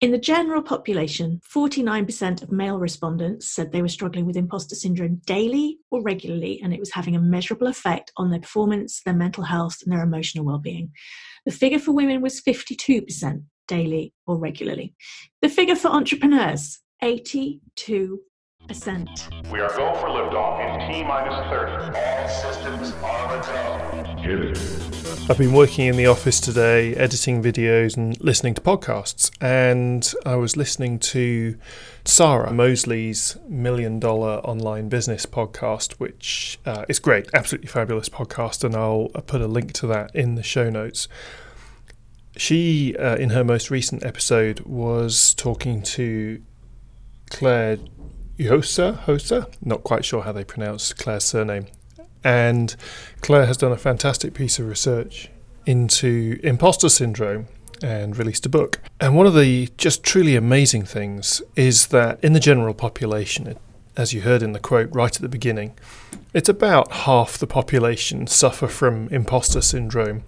In the general population, 49% of male respondents said they were struggling with imposter syndrome daily or regularly, and it was having a measurable effect on their performance, their mental health, and their emotional well-being. The figure for women was 52% daily or regularly. The figure for entrepreneurs, 82%. We are go for liftoff in T minus 30. All systems are a go. I've been working in the office today, editing videos and listening to podcasts. And I was listening to Sarah Mosley's Million Dollar Online Business podcast, which uh, is great, absolutely fabulous podcast. And I'll put a link to that in the show notes. She, uh, in her most recent episode, was talking to Claire Yosa, Hosa, not quite sure how they pronounce Claire's surname. And Claire has done a fantastic piece of research into imposter syndrome and released a book. And one of the just truly amazing things is that in the general population, as you heard in the quote right at the beginning, it's about half the population suffer from imposter syndrome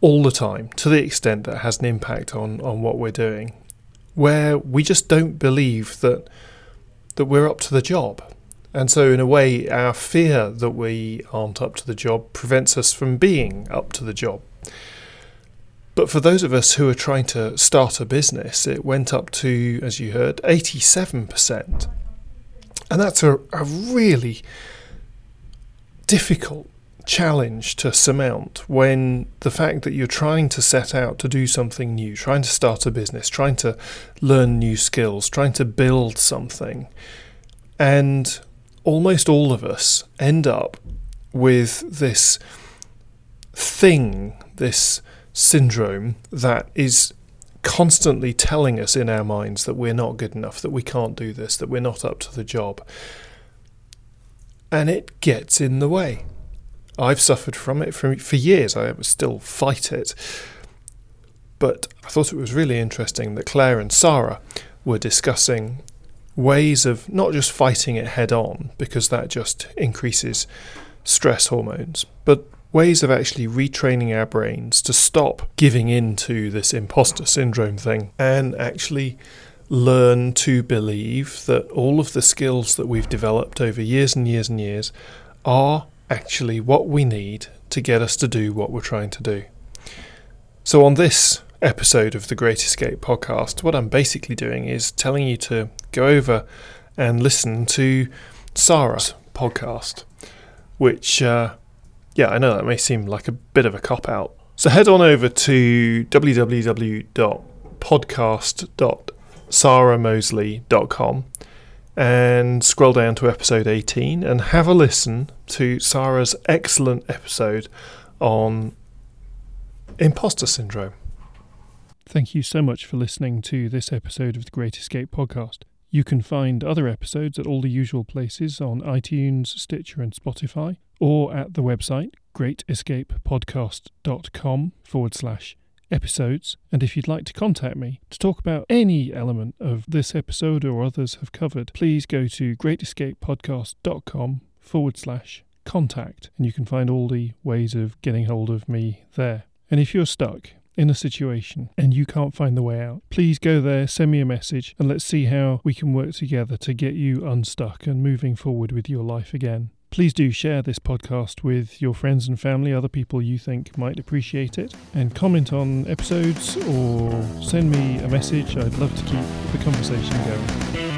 all the time to the extent that it has an impact on, on what we're doing, where we just don't believe that that we're up to the job and so, in a way, our fear that we aren't up to the job prevents us from being up to the job. But for those of us who are trying to start a business, it went up to, as you heard, 87%. And that's a, a really difficult challenge to surmount when the fact that you're trying to set out to do something new, trying to start a business, trying to learn new skills, trying to build something, and almost all of us end up with this thing, this syndrome that is constantly telling us in our minds that we're not good enough, that we can't do this, that we're not up to the job. And it gets in the way. I've suffered from it for, for years. I still fight it. But I thought it was really interesting that Claire and Sarah were discussing ways of not just fighting it head on, because that just increases stress hormones, but ways of actually retraining our brains to stop giving in to this imposter syndrome thing and actually learn to believe that all of the skills that we've developed over years and years and years are actually what we need to get us to do what we're trying to do. So, on this episode of the Great Escape podcast, what I'm basically doing is telling you to go over and listen to Sarah's podcast, which, uh, yeah, I know that may seem like a bit of a cop out. So head on over to www.podcast.sarahmosley.com and scroll down to episode 18 and have a listen to Sarah's excellent episode on imposter syndrome. Thank you so much for listening to this episode of the Great Escape podcast. You can find other episodes at all the usual places on iTunes, Stitcher, and Spotify, or at the website greatescapepodcast.com forward slash episodes. And if you'd like to contact me to talk about any element of this episode or others have covered, please go to greatescapepodcast.com forward slash contact, and you can find all the ways of getting hold of me there. And if you're stuck, in a situation and you can't find the way out, please go there, send me a message, and let's see how we can work together to get you unstuck and moving forward with your life again. Please do share this podcast with your friends and family, other people you think might appreciate it, and comment on episodes or send me a message. I'd love to keep the conversation going.